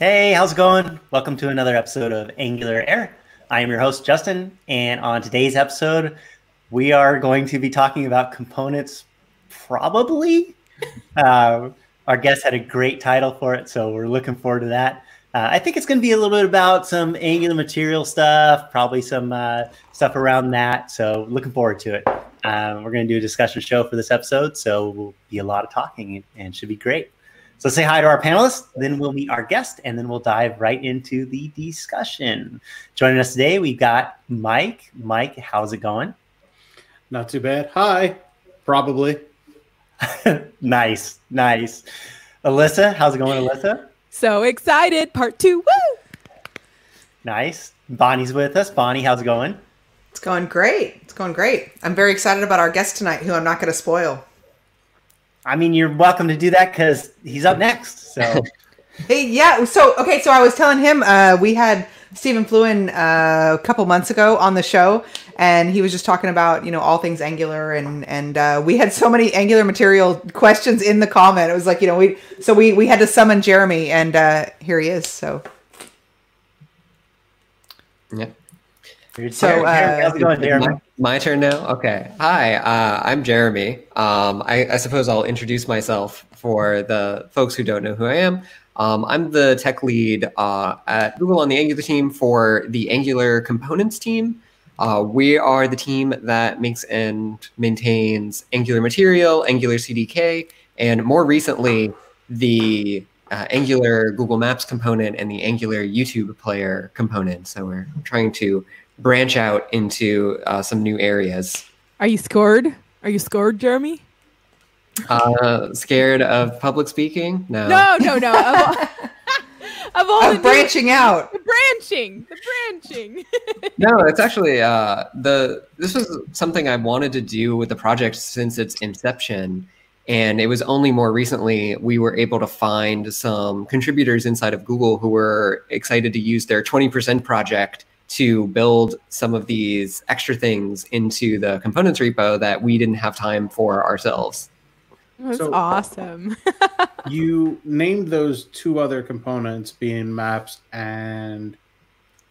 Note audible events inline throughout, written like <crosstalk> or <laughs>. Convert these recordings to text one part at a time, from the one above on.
Hey, how's it going? Welcome to another episode of Angular Air. I am your host, Justin, and on today's episode, we are going to be talking about components, probably. <laughs> uh, our guest had a great title for it, so we're looking forward to that. Uh, I think it's going to be a little bit about some Angular material stuff, probably some uh, stuff around that. So, looking forward to it. Um, we're going to do a discussion show for this episode, so we'll be a lot of talking and should be great. So say hi to our panelists, then we'll meet our guest, and then we'll dive right into the discussion. Joining us today, we've got Mike. Mike, how's it going? Not too bad. Hi, probably. <laughs> nice, nice. Alyssa, how's it going, Alyssa? So excited. Part two. Woo! Nice. Bonnie's with us. Bonnie, how's it going? It's going great. It's going great. I'm very excited about our guest tonight, who I'm not going to spoil. I mean, you're welcome to do that because he's up next. So, <laughs> hey, yeah. So, okay. So I was telling him uh, we had Stephen Fluin uh, a couple months ago on the show, and he was just talking about you know all things Angular, and and uh, we had so many Angular material questions in the comment. It was like you know we so we we had to summon Jeremy, and uh, here he is. So. Yeah. So, uh, how's it going, Jeremy? My, turn now. Okay. Hi, uh, I'm Jeremy. Um, I, I, suppose I'll introduce myself for the folks who don't know who I am. Um, I'm the tech lead uh, at Google on the Angular team for the Angular components team. Uh, we are the team that makes and maintains Angular Material, Angular CDK, and more recently, the uh, Angular Google Maps component and the Angular YouTube player component. So we're trying to branch out into uh, some new areas. Are you scored? Are you scored, Jeremy? Uh, scared of public speaking? No. No, no, no. Of all, <laughs> of all of branching new, out. The branching. The branching. <laughs> no, it's actually uh, the. This was something I wanted to do with the project since its inception. And it was only more recently we were able to find some contributors inside of Google who were excited to use their 20% project to build some of these extra things into the components repo that we didn't have time for ourselves. That's so, awesome. <laughs> you named those two other components being maps and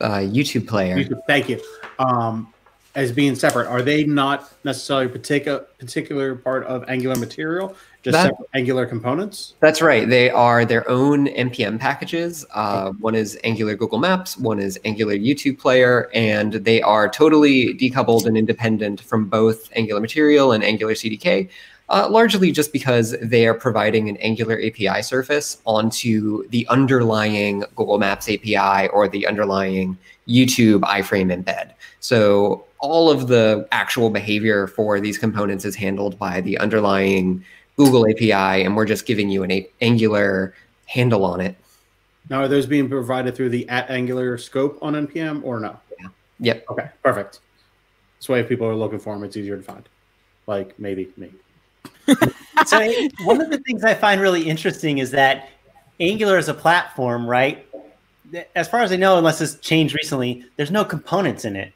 uh, YouTube player. YouTube, thank you. Um, as being separate, are they not necessarily a particular particular part of Angular material? Just that, separate Angular components? That's right. They are their own npm packages. Uh, one is Angular Google Maps, one is Angular YouTube Player, and they are totally decoupled and independent from both Angular Material and Angular CDK. Uh, largely just because they are providing an Angular API surface onto the underlying Google Maps API or the underlying YouTube iframe embed. So all of the actual behavior for these components is handled by the underlying Google API, and we're just giving you an a- Angular handle on it. Now, are those being provided through the at Angular scope on npm or no? Yeah. Yep. Okay. Perfect. This way, if people are looking for them, it's easier to find. Like maybe me. <laughs> so one of the things I find really interesting is that Angular is a platform, right? As far as I know, unless it's changed recently, there's no components in it.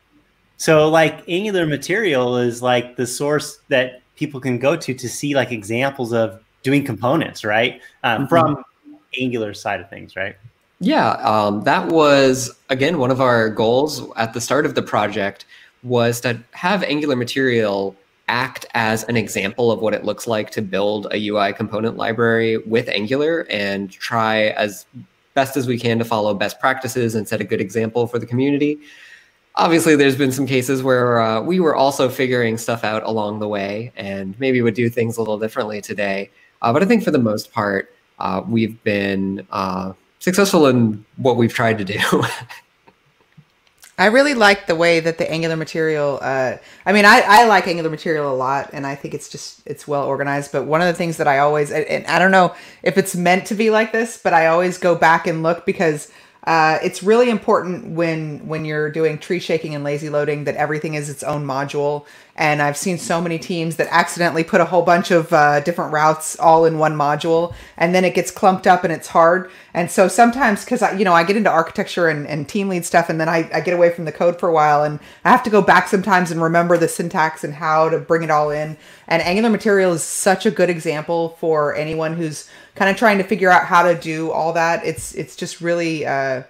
So like Angular material is like the source that people can go to to see like examples of doing components, right? Um, mm-hmm. From Angular side of things, right? Yeah, um, that was again one of our goals at the start of the project was to have Angular Material act as an example of what it looks like to build a UI component library with Angular and try as best as we can to follow best practices and set a good example for the community obviously there's been some cases where uh, we were also figuring stuff out along the way and maybe would do things a little differently today. Uh, but i think for the most part uh, we've been uh, successful in what we've tried to do. <laughs> I really like the way that the angular material uh, i mean I, I like angular material a lot and i think it's just it's well organized but one of the things that i always and i don't know if it's meant to be like this but i always go back and look because uh, it's really important when when you're doing tree shaking and lazy loading that everything is its own module. And I've seen so many teams that accidentally put a whole bunch of uh, different routes all in one module, and then it gets clumped up and it's hard. And so sometimes, because I, you know, I get into architecture and, and team lead stuff, and then I, I get away from the code for a while, and I have to go back sometimes and remember the syntax and how to bring it all in. And Angular Material is such a good example for anyone who's kind of trying to figure out how to do all that. It's it's just really uh,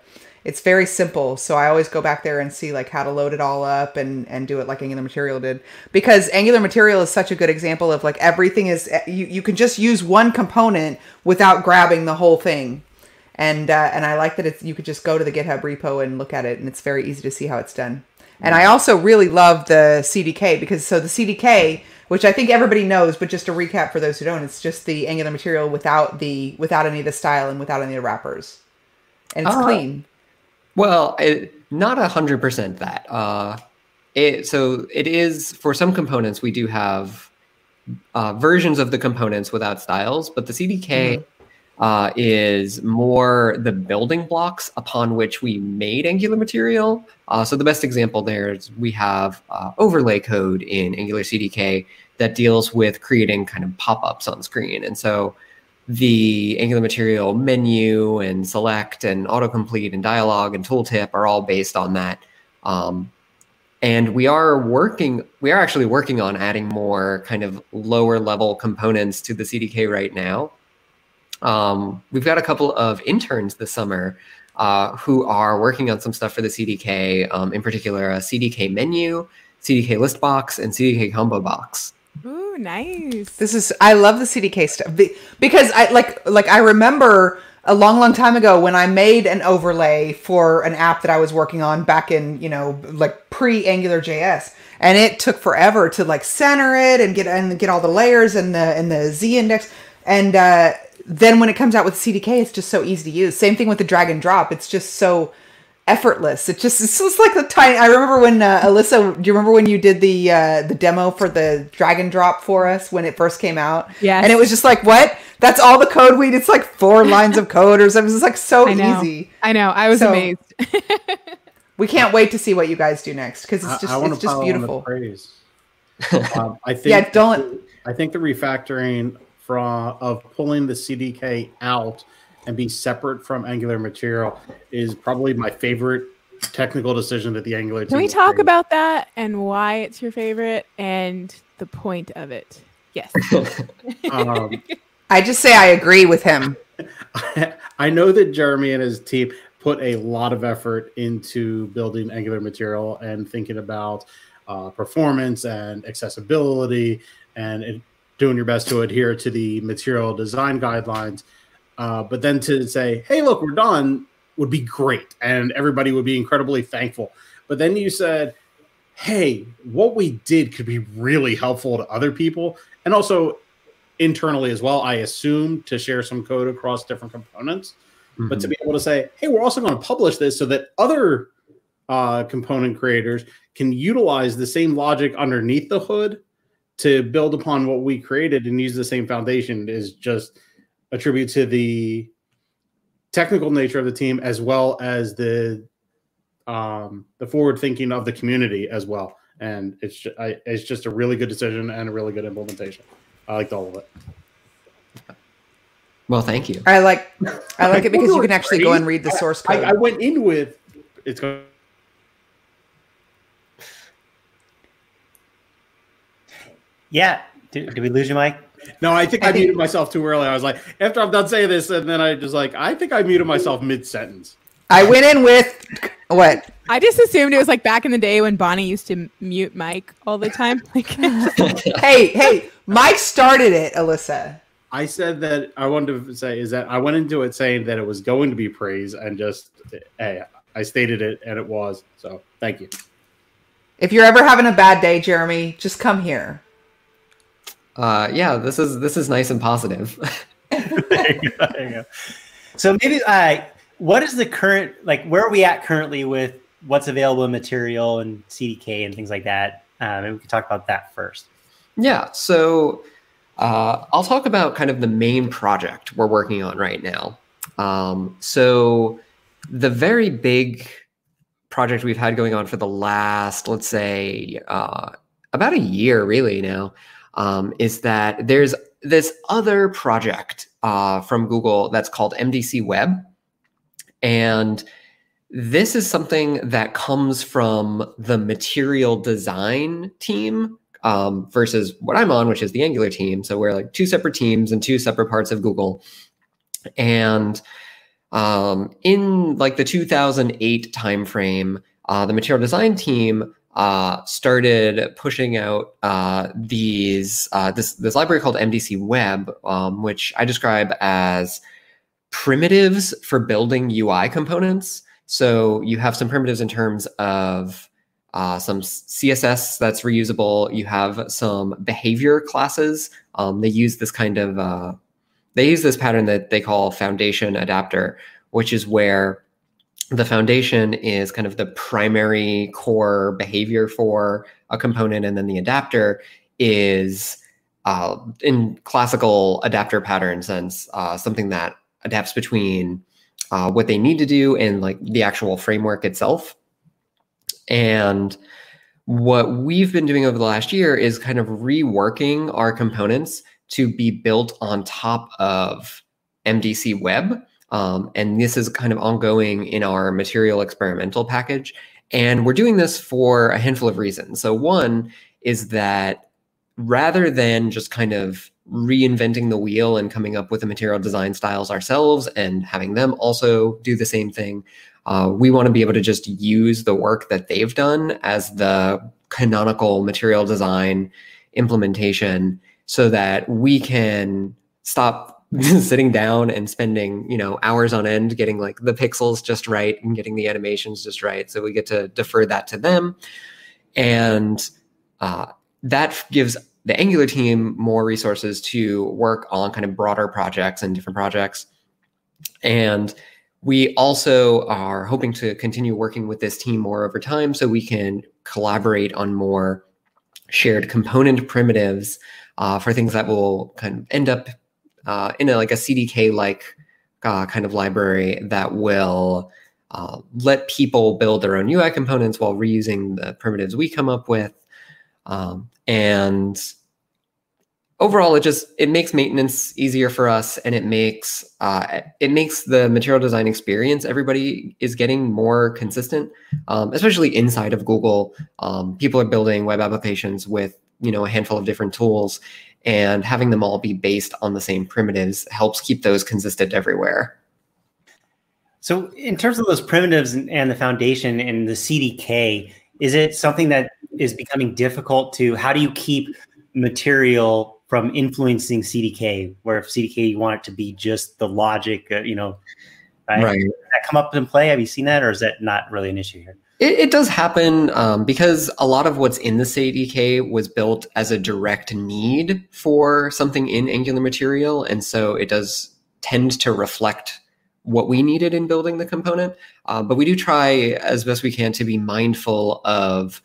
it's very simple. So I always go back there and see like how to load it all up and and do it like Angular Material did because Angular Material is such a good example of like everything is you you can just use one component without grabbing the whole thing. And uh, and I like that it's you could just go to the GitHub repo and look at it and it's very easy to see how it's done. And I also really love the CDK because so the CDK, which I think everybody knows, but just to recap for those who don't, it's just the Angular material without the without any of the style and without any of the wrappers, and it's Uh, clean. Well, it, not a hundred percent that. Uh, it, so it is for some components we do have uh, versions of the components without styles, but the CDK uh, is more the building blocks upon which we made Angular material. Uh, so the best example there is we have uh, overlay code in Angular CDK that deals with creating kind of pop-ups on screen, and so the Angular material menu and select and autocomplete and dialog and tooltip are all based on that. Um, and we are working, we are actually working on adding more kind of lower level components to the CDK right now. Um, we've got a couple of interns this summer uh, who are working on some stuff for the CDK, um, in particular a CDK menu, CDK list box, and CDK combo box. Ooh, nice. This is I love the CDK stuff because I like like I remember a long long time ago when I made an overlay for an app that I was working on back in, you know, like pre Angular JS and it took forever to like center it and get and get all the layers and the and the Z index and uh then when it comes out with CDK it's just so easy to use. Same thing with the drag and drop. It's just so effortless. It just it's just like the tiny. I remember when uh, Alyssa. Do you remember when you did the uh, the demo for the drag and drop for us when it first came out? Yeah. And it was just like what? That's all the code we. Need. It's like four lines of code or something. It's like so I know. easy. I know. I was So- amazed. <laughs> We can't wait to see what you guys do next because it's just I wanna it's just pile on the beautiful. praise. <laughs> um, I think Yeah, don't- I think the refactoring from of pulling the CDK out and be separate from Angular material is probably my favorite technical decision that the Angular Can we talk made. about that and why it's your favorite and the point of it? Yes. <laughs> Um, <laughs> I just say I agree with him. <laughs> I know that Jeremy and his team put a lot of effort into building Angular material and thinking about uh, performance and accessibility and it, doing your best to adhere to the material design guidelines. Uh, but then to say, hey, look, we're done would be great. And everybody would be incredibly thankful. But then you said, hey, what we did could be really helpful to other people. And also internally as well, I assume to share some code across different components. But to be able to say, hey, we're also going to publish this so that other uh, component creators can utilize the same logic underneath the hood to build upon what we created and use the same foundation is just a tribute to the technical nature of the team as well as the um, the forward thinking of the community as well. And it's just, I, it's just a really good decision and a really good implementation. I liked all of it. well, thank you. I like I like it <laughs> because you can actually go and read the source I, code. I went in with it's going. Yeah. Did, did we lose your mic? No, I think I I, think- muted myself too early. I was like, after I'm done saying this, and then I just like, I think I muted myself mid sentence. I went in with what? I just assumed it was like back in the day when Bonnie used to mute Mike all the time. <laughs> Like, <laughs> Hey, hey, Mike started it, Alyssa. I said that I wanted to say is that I went into it saying that it was going to be praise, and just hey, I stated it, and it was. So thank you. If you're ever having a bad day, Jeremy, just come here. Uh, yeah, this is this is nice and positive. there you go. There you go. So maybe, uh, what is the current like? Where are we at currently with what's available in material and CDK and things like that? Uh, maybe we can talk about that first. Yeah, so uh, I'll talk about kind of the main project we're working on right now. Um, so the very big project we've had going on for the last, let's say, uh, about a year, really now, um, is that there's this other project uh, from Google that's called MDC Web, and this is something that comes from the material design team um, versus what I'm on, which is the Angular team. So we're like two separate teams and two separate parts of Google. And um, in like the 2008 timeframe, uh, the material design team uh, started pushing out uh, these uh, this this library called MDC Web, um, which I describe as primitives for building UI components. So you have some primitives in terms of uh, some CSS that's reusable. You have some behavior classes. Um, they use this kind of uh, they use this pattern that they call foundation adapter, which is where the foundation is kind of the primary core behavior for a component, and then the adapter is uh, in classical adapter pattern sense uh, something that adapts between uh, what they need to do and like the actual framework itself. And what we've been doing over the last year is kind of reworking our components to be built on top of MDC Web. Um, and this is kind of ongoing in our material experimental package. And we're doing this for a handful of reasons. So, one is that rather than just kind of reinventing the wheel and coming up with the material design styles ourselves and having them also do the same thing, uh, we want to be able to just use the work that they've done as the canonical material design implementation so that we can stop <laughs> sitting down and spending you know hours on end getting like the pixels just right and getting the animations just right. So we get to defer that to them. And uh, that gives the angular team more resources to work on kind of broader projects and different projects. And we also are hoping to continue working with this team more over time so we can collaborate on more shared component primitives uh, for things that will kind of end up uh, in a, like a CDK like uh, kind of library that will uh, let people build their own UI components while reusing the primitives we come up with. Um, and overall, it just it makes maintenance easier for us, and it makes uh, it makes the material design experience everybody is getting more consistent, um, especially inside of Google. Um, people are building web applications with you know a handful of different tools and having them all be based on the same primitives helps keep those consistent everywhere. So, in terms of those primitives and the foundation and the CDK, is it something that is becoming difficult to? How do you keep material from influencing CDK? Where if CDK you want it to be just the logic, uh, you know, right? right. Does that come up in play? Have you seen that, or is that not really an issue here? It, it does happen um, because a lot of what's in the CDK was built as a direct need for something in Angular material, and so it does tend to reflect what we needed in building the component. Uh, but we do try as best we can to be mindful of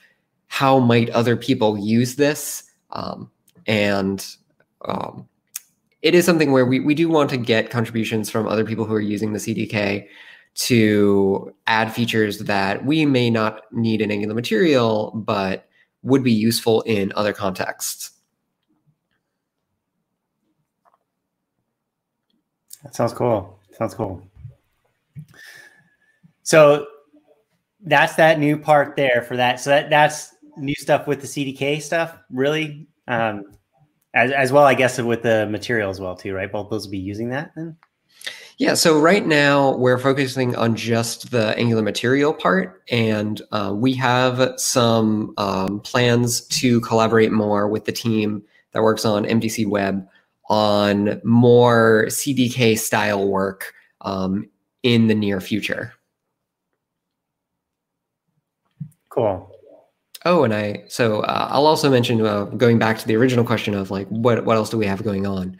how might other people use this, um, and um, it is something where we, we do want to get contributions from other people who are using the CDK to add features that we may not need in Angular material, but would be useful in other contexts. That sounds cool. Sounds cool. So that's that new part there for that. So that, that's new stuff with the CDK stuff, really. Um, as, as well, I guess, with the material as well, too, right? Both those will be using that then? Yeah, so right now we're focusing on just the Angular material part, and uh, we have some um, plans to collaborate more with the team that works on MDC Web on more CDK style work um, in the near future. Cool. Oh, and I so uh, I'll also mention uh, going back to the original question of like what what else do we have going on?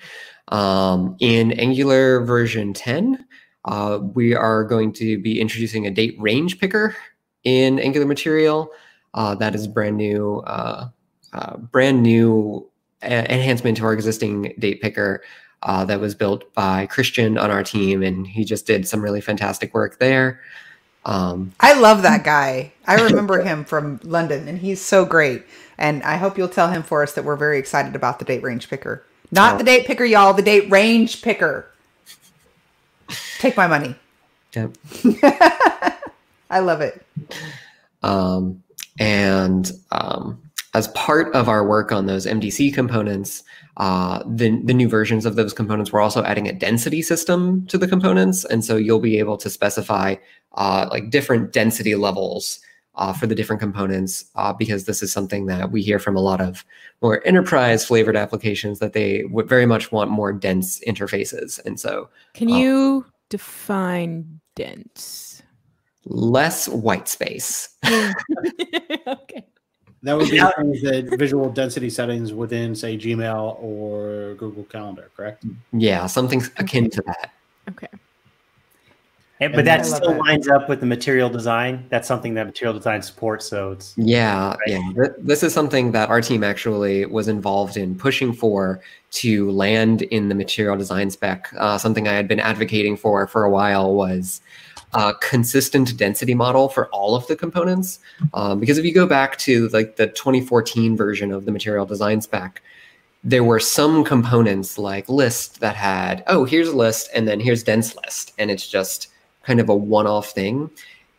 Um, in Angular version 10, uh, we are going to be introducing a date range picker in Angular material. Uh, that is brand new, uh, uh brand new enhancement to our existing date picker uh, that was built by Christian on our team, and he just did some really fantastic work there. Um, I love that <laughs> guy. I remember him from London, and he's so great. And I hope you'll tell him for us that we're very excited about the date range picker. Not oh. the date picker, y'all. The date range picker. Take my money. Yep. <laughs> I love it. Um, and um, as part of our work on those MDC components, uh, the, the new versions of those components, we're also adding a density system to the components. And so you'll be able to specify uh, like different density levels uh, for the different components uh, because this is something that we hear from a lot of more enterprise flavored applications that they would very much want more dense interfaces. And so Can Uh, you define dense? less white space. <laughs> okay. That would be things that visual density settings within, say, Gmail or Google Calendar, correct? Yeah, something akin to that. Okay. And- but And that I still that. lines up with the material design. That's something that material design supports. So it's Yeah, Right. yeah. This is something that our team actually was involved in pushing for to land in the material design spec. Uh, something I had been advocating for for a while was a consistent density model for all of the components. Um, because if you go back to like the 2014 version of the material design spec, there were some components like list that had, oh, here's a list and then here's dense list. And it's just kind of a one-off thing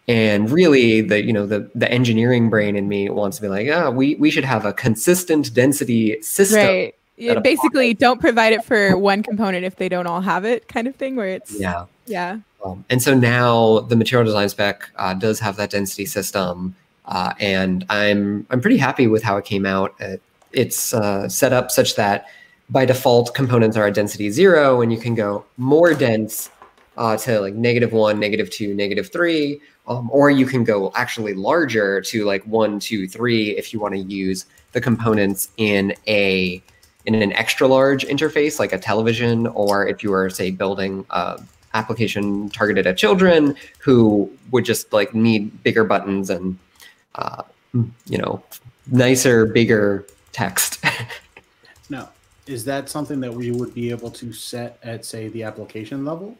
and really the you know the the engineering brain in me wants to be like ah we we should have a consistent density system Right. Yeah, basically, don't provide it for one component if they don't all have it, kind of thing. Where it's yeah yeah. um, and so now the material design spec uh, does have that density system uh, and i'm i'm pretty happy with how it came out Uh, it's uh, set up such that by default components are at density zero and you can go more dense uh, to like negative one negative two negative three um, or you can go actually larger to like one two three if you want to use the components in a in an extra large interface like a television or if you were say building a application targeted at children who would just like need bigger buttons and uh, you know nicer bigger text <laughs> Now, is that something that we would be able to set at, say, the application level?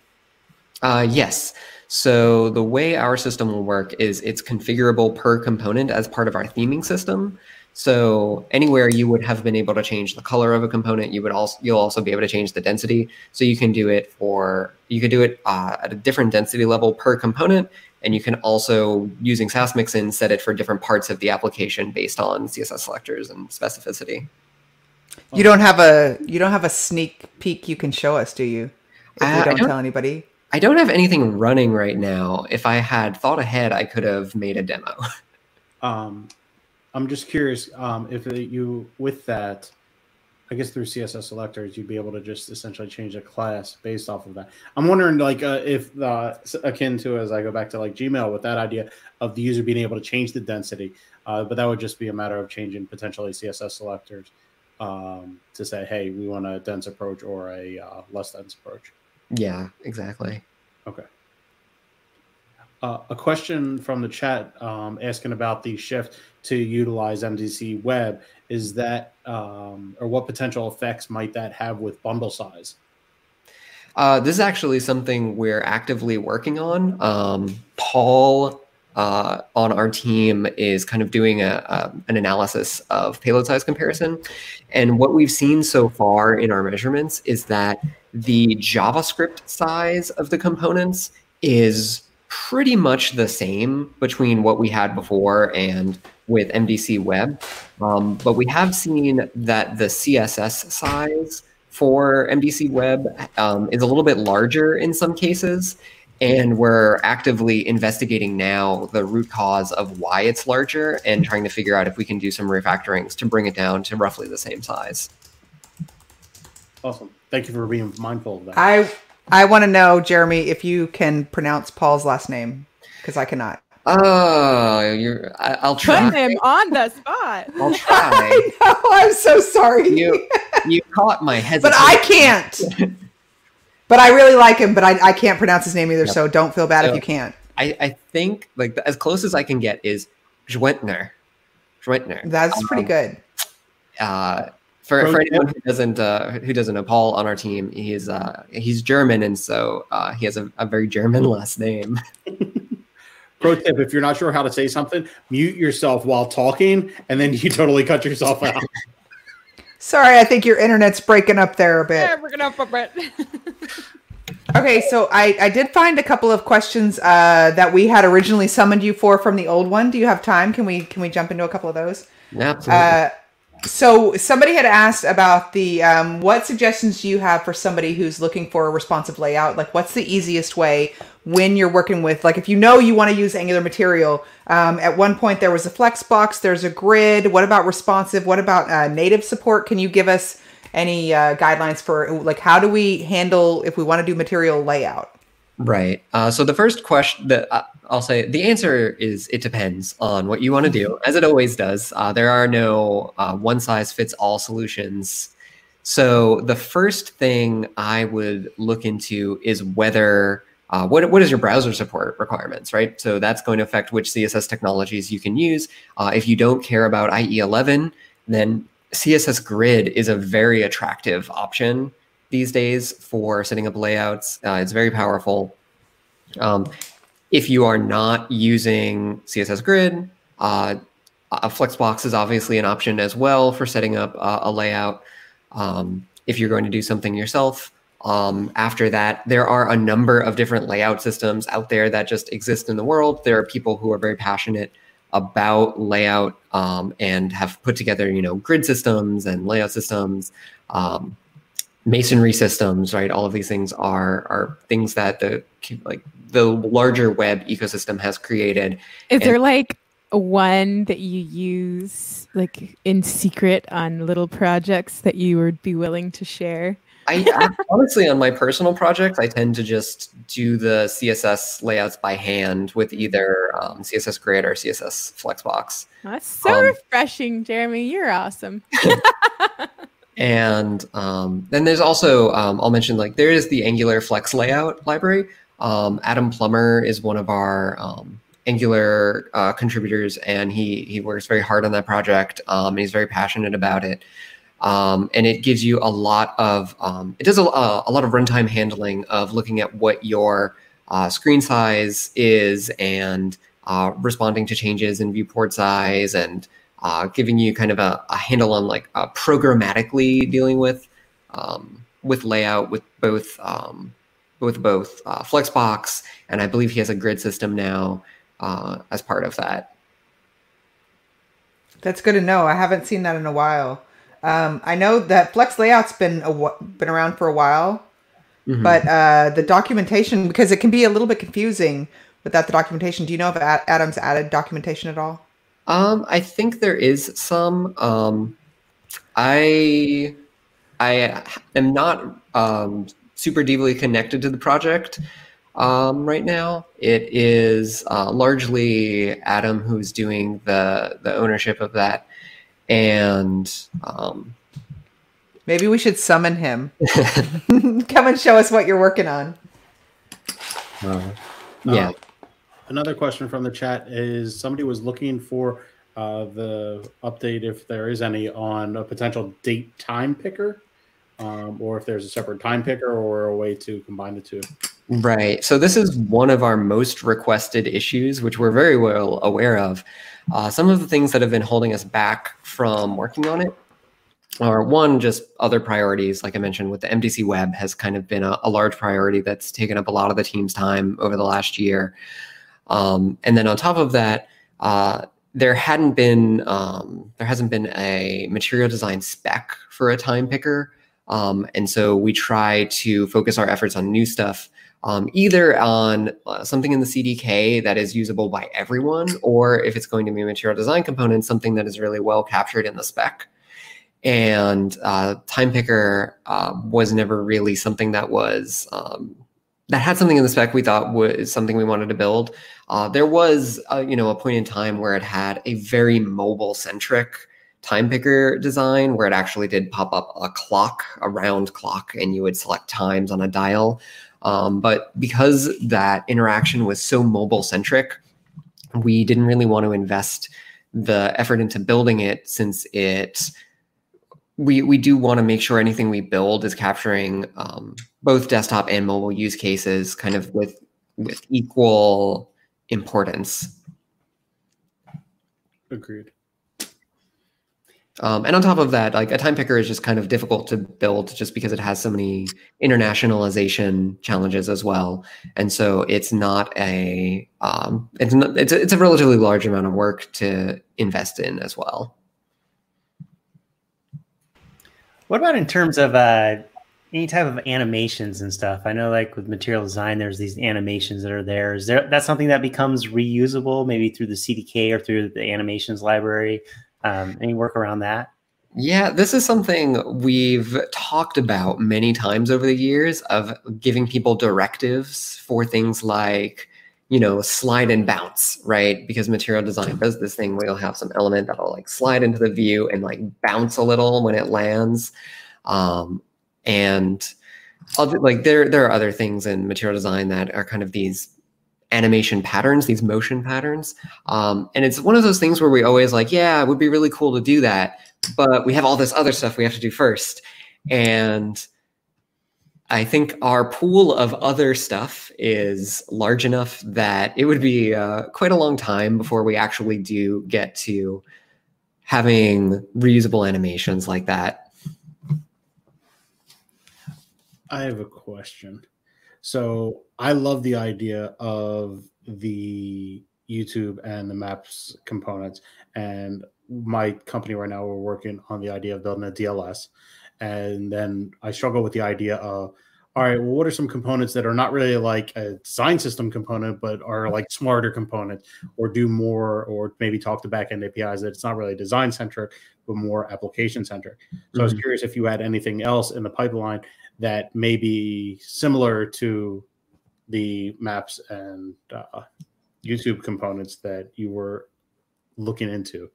Uh, yes. So the way our system will work is it's configurable per component as part of our theming system. So anywhere you would have been able to change the color of a component, you would also you'll also be able to change the density. So you can do it for you can do it uh, at a different density level per component, and you can also using Sass Mixin set it for different parts of the application based on CSS selectors and specificity. You don't have a you don't have a sneak peek you can show us, do you? If Uh, we don't, don't- tell anybody. I don't have anything running right now. If I had thought ahead, I could have made a demo. <laughs> Um, I'm just curious um, if you, with that, I guess through CSS selectors, you'd be able to just essentially change a class based off of that. I'm wondering, like, uh, if uh, akin to as I go back to like Gmail with that idea of the user being able to change the density, uh, but that would just be a matter of changing potentially CSS selectors um, to say, hey, we want a dense approach or a uh, less dense approach. Yeah, exactly. Okay. Uh, a question from the chat um, asking about the shift to utilize MDC Web is that, um, or what potential effects might that have with bundle size? Uh, this is actually something we're actively working on. Um, Paul uh, on our team is kind of doing a, an analysis of payload size comparison. And what we've seen so far in our measurements is that the JavaScript size of the components is pretty much the same between what we had before and with MDC Web. Um, but we have seen that the CSS size for MDC Web um, is a little bit larger in some cases. And we're actively investigating now the root cause of why it's larger and mm-hmm. trying to figure out if we can do some refactorings to bring it down to roughly the same size. Awesome. Thank you for being mindful of that. I I want to know, Jeremy, if you can pronounce Paul's last name because I cannot. Oh, you're, I, I'll Put try. him on the spot. I'll <laughs> try. I know. I'm so sorry. you, you caught my hesitation. but I can't. <laughs> but I really like him, but I, I can't pronounce his name either. Yep. So don't feel bad if you can't. I, I think like as close as I can get is Schwentner. Schwentner. That's pretty Um, good. uh, for, Pro for anyone who doesn't uh, who doesn't know Paul on our team, he's uh, he's German, and so uh, he has a, a very German last name. <laughs> Pro tip if you're not sure how to say something, mute yourself while talking, and then you totally cut yourself out. <laughs> Sorry, I think your internet's breaking up there a bit. Yeah, we're gonna up it. <laughs> Okay, so I, I did find a couple of questions uh, that we had originally summoned you for from the old one. Do you have time? Can we can we jump into a couple of those? Absolutely. Uh, so somebody had asked about the um, what suggestions do you have for somebody who's looking for a responsive layout? Like, what's the easiest way when you're working with like if you know you want to use Angular material? Um, at one point there was a Flexbox, there's a grid. What about responsive? What about uh, native support? Can you give us any uh, guidelines for like how do we handle if we want to do material layout? Right. Uh, so the first question that uh, I'll say the answer is it depends on what you want to do, as it always does. Uh, there are no uh, one size fits all solutions. So the first thing I would look into is whether uh, what what is your browser support requirements, right? So that's going to affect which CSS technologies you can use. Uh, if you don't care about IE11, then CSS Grid is a very attractive option these days for setting up layouts. Uh, it's very powerful. Um, if you are not using CSS Grid, uh, a Flexbox is obviously an option as well for setting up uh, a layout. Um, if you're going to do something yourself, um, after that, there are a number of different layout systems out there that just exist in the world. There are people who are very passionate about layout um, and have put together, you know, grid systems and layout systems. Um, masonry systems, right? All of these things are are things that the like the larger web ecosystem has created. Is and there like one that you use like in secret on little projects that you would be willing to share? I honestly, on my personal projects, I tend to just do the CSS layouts by hand with either um, CSS Grid or CSS Flexbox. That's so um, refreshing, Jeremy. You're awesome. <laughs> And um, then there's also, um, I'll mention like there is the Angular Flex layout library. Um, Adam Plumer is one of our um, Angular uh, contributors, and he he works very hard on that project. Um, and he's very passionate about it. Um, and it gives you a lot of it does a, a lot of runtime handling of looking at what your uh, screen size is and uh, responding to changes in viewport size and uh, giving you kind of a, a handle on like uh, programmatically dealing with um, with layout with both um, with both uh, Flexbox and I believe he has a grid system now uh, as part of that. That's good to know. I haven't seen that in a while. Um, I know that Flex Layout's been a, been around for a while, mm-hmm. but uh, the documentation because it can be a little bit confusing without the documentation. Do you know if Adam's added documentation at all? Um, I think there is some. Um, I I am not um, super deeply connected to the project um, right now. It is uh, largely Adam who's doing the the ownership of that, and um, maybe we should summon him. <laughs> <laughs> Come and show us what you're working on. Uh, yeah. Another question from the chat is somebody was looking for uh, the update, if there is any, on a potential date time picker, um, or if there's a separate time picker or a way to combine the two. Right. So this is one of our most requested issues, which we're very well aware of. Uh, some of the things that have been holding us back from working on it are one, just other priorities. Like I mentioned, with the MDC Web has kind of been a, a large priority that's taken up a lot of the team's time over the last year. Um, and then on top of that, uh, there hadn't been um, there hasn't been a material design spec for a time picker, um, and so we try to focus our efforts on new stuff, um, either on uh, something in the CDK that is usable by everyone, or if it's going to be a material design component, something that is really well captured in the spec. And uh, time picker uh, was never really something that was um, that had something in the spec we thought was something we wanted to build. Uh, there was, uh, you know, a point in time where it had a very mobile centric time picker design where it actually did pop up a clock, a round clock, and you would select times on a dial. Um, but because that interaction was so mobile centric, we didn't really want to invest the effort into building it since it we we do want to make sure anything we build is capturing um, both desktop and mobile use cases kind of with with equal importance. Agreed. Um, and on top of that like a time picker is just kind of difficult to build just because it has so many internationalization challenges as well. And so it's not a um, it's not it's a, it's a relatively large amount of work to invest in as well What about in terms of uh, any type of animations and stuff? I know, like with material design, there's these animations that are there. Is there that's something that becomes reusable, maybe through the CDK or through the animations library? Um, any work around that? Yeah, this is something we've talked about many times over the years of giving people directives for things like, you know, slide and bounce, right? Because material design does this thing where you'll have some element that'll like slide into the view and like bounce a little when it lands. Um, and other, like there there are other things in material design that are kind of these animation patterns, these motion patterns. Um, and it's one of those things where we always like, yeah, it would be really cool to do that but we have all this other stuff we have to do first. And I think our pool of other stuff is large enough that it would be uh, quite a long time before we actually do get to having reusable animations like that. I have a question. So I love the idea of the YouTube and the maps components. And my company right now, we're working on the idea of building a DLS. And then I struggle with the idea of, all right, well, what are some components that are not really like a design system component, but are like smarter components or do more, or maybe talk to backend APIs that it's not really design centric, but more application centric. So mm-hmm. I was mm-hmm. curious if you had anything else in the pipeline that may be similar to the maps and uh, YouTube components that you were looking into.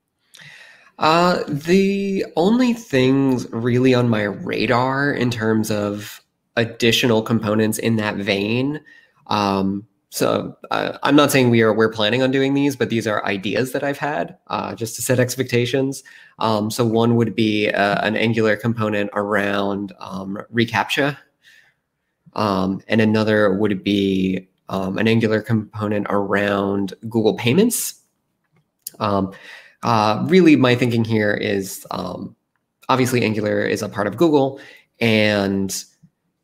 Uh, the only things really on my radar in terms of additional components in that vein. Um, so uh, I'm not saying we are we're planning on doing these, but these are ideas that I've had uh, just to set expectations. Um, so one would be uh, an Angular component around um, reCAPTCHA, um, and another would be um, an Angular component around Google Payments. Uh, really, my thinking here is um, obviously Angular is a part of Google, and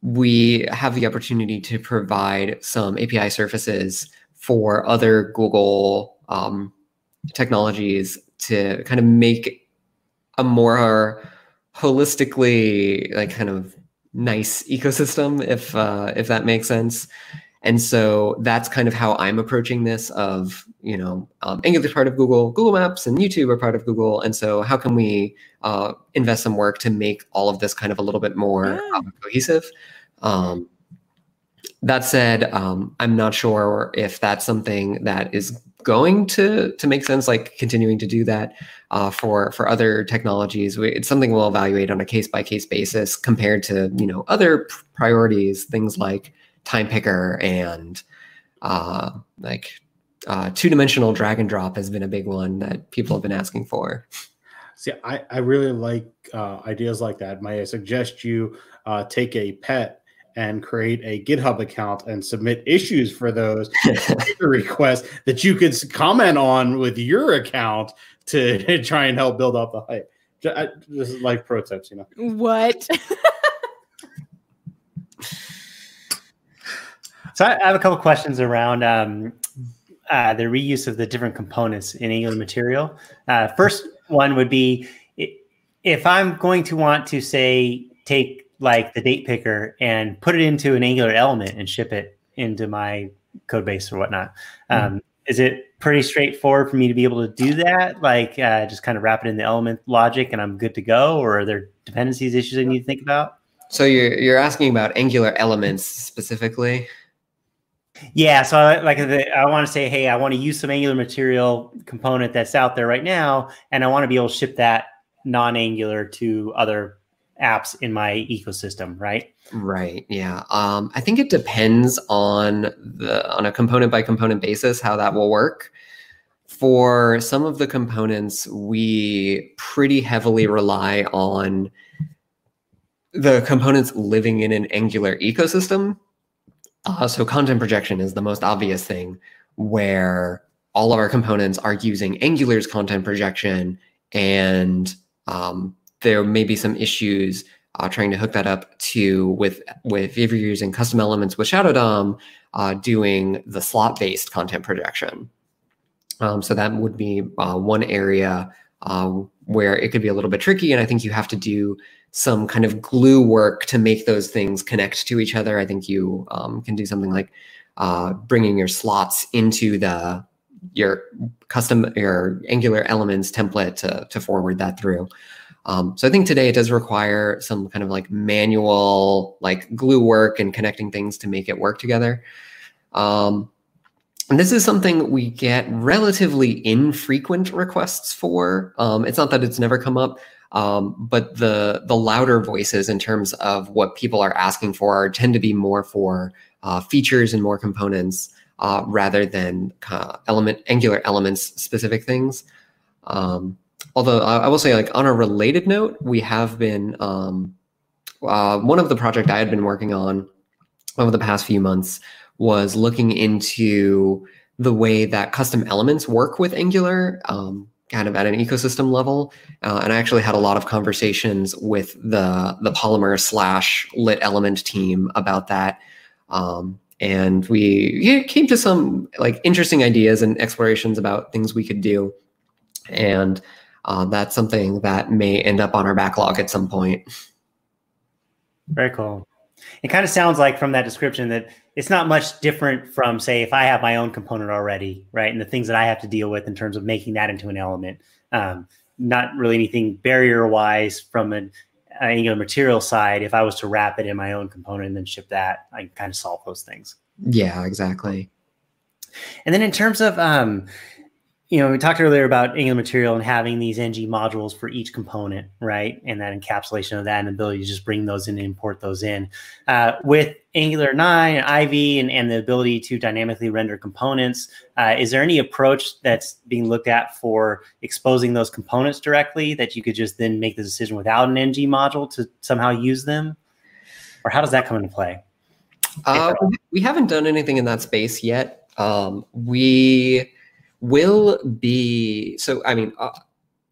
we have the opportunity to provide some API surfaces for other Google um, technologies to kind of make a more holistically like kind of nice ecosystem if uh, if that makes sense and so that's kind of how I'm approaching this of, you know, um, Angular is part of Google, Google Maps and YouTube are part of Google. And so how can we uh, invest some work to make all of this kind of a little bit more yeah. um, cohesive? Um, that said, um, I'm not sure if that's something that is going to to make sense, like continuing to do that uh, for for other technologies. We, it's something we'll evaluate on a case by case basis compared to you know other priorities, things like time picker and uh, like uh, two dimensional drag and drop has been a big one that people have been asking for. See, I, I really like uh, ideas like that. May I suggest you uh, take a pet and create a GitHub account and submit issues for those <laughs> requests that you could comment on with your account to <laughs> try and help build up the hype. This is like pro tips, you know. What? <laughs> So I have a couple questions around um, uh, the reuse of the different components in Angular material. Uh, first one would be if I'm going to want to say take like the date picker and put it into an Angular element and ship it into my code base or whatnot. mm-hmm. Is it pretty straightforward for me to be able to do that? Like uh, just kind of wrap it in the element logic and I'm good to go? Or are there dependencies issues I need to think about? So you're you're asking about Angular elements specifically? Yeah, so I, like I want to say, hey, I want to use some Angular material component that's out there right now, and I want to be able to ship that non-Angular to other apps in my ecosystem, right? Right. Yeah. Um, I think it depends on the on a component by component basis how that will work. For some of the components, we pretty heavily rely on the components living in an Angular ecosystem uh, so content projection is the most obvious thing where all of our components are using Angular's content projection, and um, there may be some issues uh, trying to hook that up to with with if you're using custom elements with Shadow DOM, uh, doing the slot based content projection. Um, so that would be uh, one area uh, where it could be a little bit tricky, and I think you have to do some kind of glue work to make those things connect to each other. I think you um, can do something like uh, bringing your slots into the your custom your Angular elements template to, to forward that through. Um, so I think today it does require some kind of like manual like glue work and connecting things to make it work together. Um, and this is something we get relatively infrequent requests for. Um, it's not that it's never come up, um, but the the louder voices in terms of what people are asking for are, tend to be more for uh, features and more components uh, rather than uh, element Angular elements specific things. Um, although I, will say, like on a related note, we have been um, uh, one of the project I had been working on over the past few months was looking into the way that custom elements work with Angular. Um, kind of at an ecosystem level. Uh, and I actually had a lot of conversations with the the Polymer slash Lit Element team about that. Um, and we came to some like interesting ideas and explorations about things we could do. And uh, that's something that may end up on our backlog at some point. Very cool. It kind of sounds like from that description that it's not much different from say if i have my own component already right and the things that i have to deal with in terms of making that into an element. Um, not really anything barrier wise from an uh, angular material side. If i was to wrap it in my own component and then ship that i can kind of solve those things. Yeah exactly. And then in terms of um, you know, we talked earlier about Angular material and having these ng modules for each component, right? And that encapsulation of that and ability to just bring those in and import those in. Uh, with Angular 9 and Ivy and, and the ability to dynamically render components, uh, is there any approach that's being looked at for exposing those components directly that you could just then make the decision without an ng module to somehow use them? Or how does that come into play? Uh, we haven't done anything in that space yet. Um, we will be so i mean uh,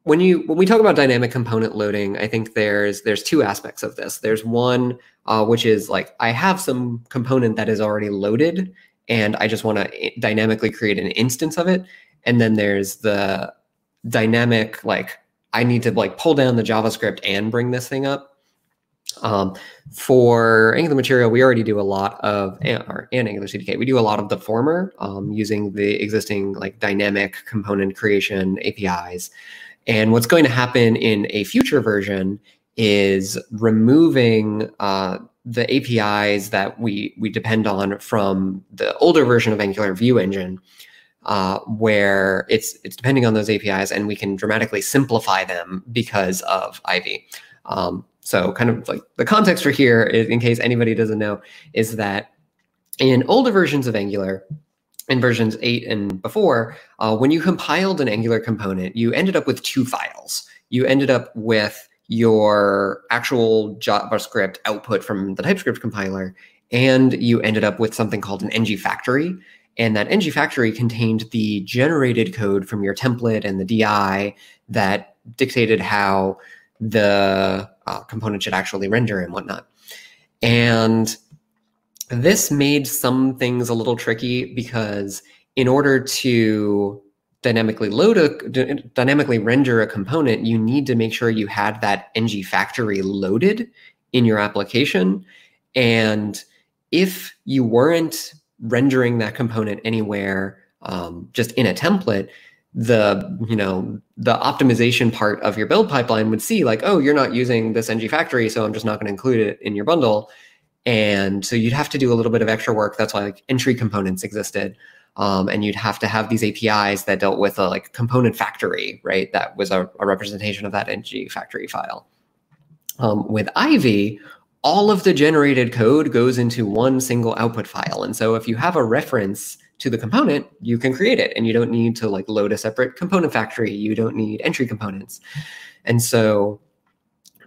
when you when we talk about dynamic component loading i think there's there's two aspects of this. There's one uh, which is like i have some component that is already loaded and i just want to dynamically create an instance of it. And then there's the dynamic like i need to like pull down the javascript and bring this thing up um, for Angular Material, we already do a lot of, or and Angular CDK, we do a lot of the former um, using the existing like dynamic component creation APIs. And what's going to happen in a future version is removing uh, the APIs that we we depend on from the older version of Angular View Engine, uh, where it's it's depending on those APIs, and we can dramatically simplify them because of Ivy. Um, so, kind of like the context for here, in case anybody doesn't know, is that in older versions of Angular, in versions 8 and before, uh, when you compiled an Angular component, you ended up with two files. You ended up with your actual JavaScript output from the TypeScript compiler, and you ended up with something called an ng factory. And that ng factory contained the generated code from your template and the DI that dictated how the uh, component should actually render and whatnot. And this made some things a little tricky because in order to dynamically load a dynamically render a component, you need to make sure you had that ng factory loaded in your application. And if you weren't rendering that component anywhere um, just in a template, the you know the optimization part of your build pipeline would see like oh you're not using this ng factory so i'm just not going to include it in your bundle. And so you'd have to do a little bit of extra work. That's why like entry components existed. Um, and you'd have to have these apis that dealt with a like component factory right? That was a, a representation of that ng factory file. Um, with ivy all of the generated code goes into one single output file. And so if you have a reference to the component, you can create it and you don't need to like load a separate component factory. You don't need entry components. And so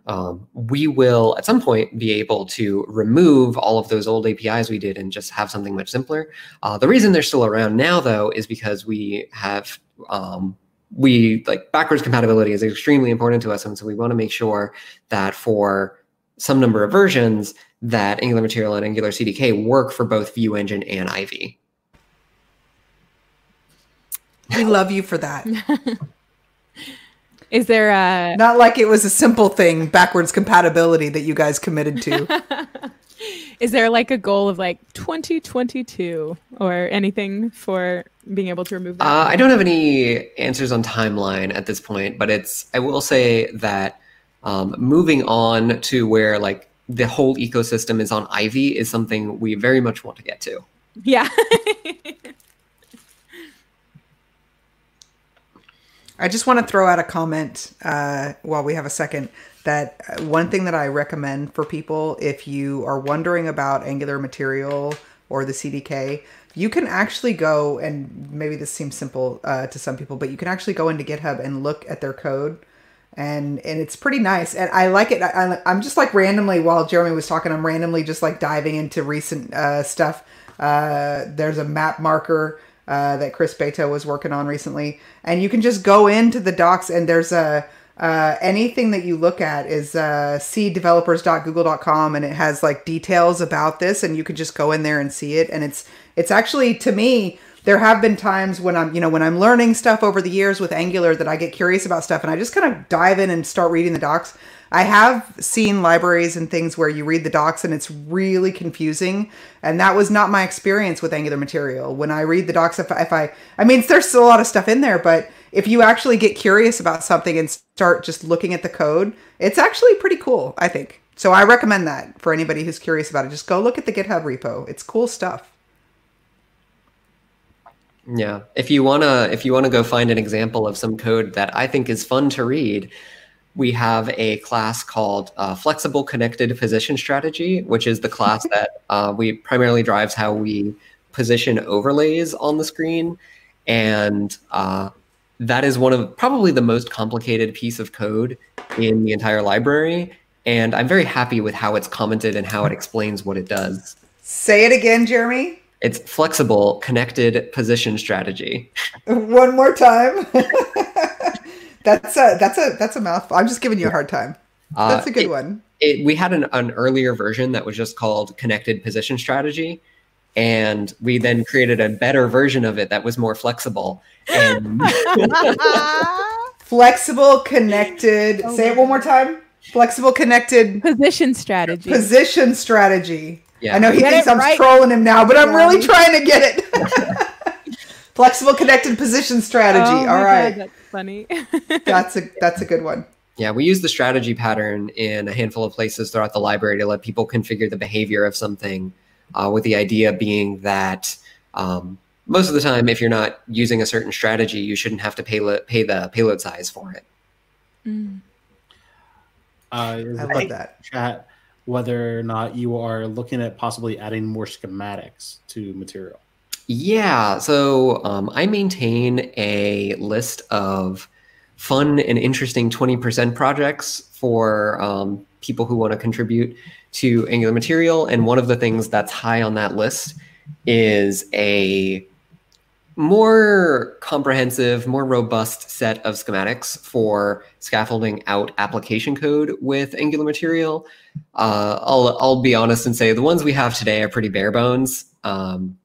um, we will at some point be able to remove all of those old APIs we did and just have something much simpler. Uh, the reason they're still around now, though, is because we have um, we like backwards compatibility is extremely important to us, and so we want to make sure that for some number of versions that Angular Material and Angular CDK work for both View Engine and Ivy. We love you for that. <laughs> Is there a Not like it was a simple thing, backwards compatibility that you guys committed to. <laughs> is there like a goal of like 2022 or anything for being able to remove that? Uh, I don't have any answers on timeline at this point, but it's. I will say that um, moving on to where like the whole ecosystem is on Ivy is something we very much want to get to. yeah. <laughs> I just want to throw out a comment uh, while we have a second that uh, one thing that I recommend for people if you are wondering about Angular material or the CDK, you can actually go and maybe this seems simple uh, to some people, but you can actually go into GitHub and look at their code. And, and it's pretty nice and I like it. I, I'm just like randomly while Jeremy was talking, I'm randomly just like diving into recent uh, stuff. Uh, there's a map marker uh, that Chris Beto was working on recently, and you can just go into the docs and there's a uh, anything that you look at is uh, cdevelopers.google.com and it has like details about this and you can just go in there and see it and it's it's actually to me there have been times when I'm you know when I'm learning stuff over the years with Angular that I get curious about stuff and I just kind of dive in and start reading the docs. I have seen libraries and things where you read the docs and it's really confusing, and that was not my experience with Angular material. When I read the docs, if, if I, I mean, there's still a lot of stuff in there, but if you actually get curious about something and start just looking at the code, it's actually pretty cool. I think so. I recommend that for anybody who's curious about it. Just go look at the GitHub repo. It's cool stuff. Yeah, if you wanna if you wanna go find an example of some code that I think is fun to read, we have a class called uh, Flexible Connected Position Strategy, which is the class <laughs> that uh, we primarily drives how we position overlays on the screen, and uh, that is one of probably the most complicated piece of code in the entire library. And I'm very happy with how it's commented and how it explains what it does. Say it again, Jeremy. It's flexible connected position strategy. <laughs> One more time. <laughs> that's a that's a that's a mouthful. I'm just giving you a hard time. That's a good Uh, it- one. It, we had an, an earlier version that was just called connected position strategy. And we then created a better version of it that was more flexible. And <laughs> Flexible, connected. Oh say it one more time. Flexible, connected Position strategy. position strategy. yeah, I know he Get thinks I'm right. trolling him now, but I'm really trying to get it. <laughs> Flexible, connected position strategy. Oh my All God, right, that's funny. that's a that's a good one. Yeah, we use the strategy pattern in a handful of places throughout the library to let people configure the behavior of something, uh, with the idea being that um, most of the time, if you're not using a certain strategy, you shouldn't have to pay, lo- pay the payload size for it. Mm. Uh, I it love that. chat whether or not you are looking at possibly adding more schematics to material. Yeah, so um, I maintain a list of fun and interesting 20% projects for um, people who want to contribute to Angular material. And one of the things that's high on that list is a more comprehensive, more robust set of schematics for scaffolding out application code with Angular material. Uh, I'll, I'll be honest and say the ones we have today are pretty bare bones. Um,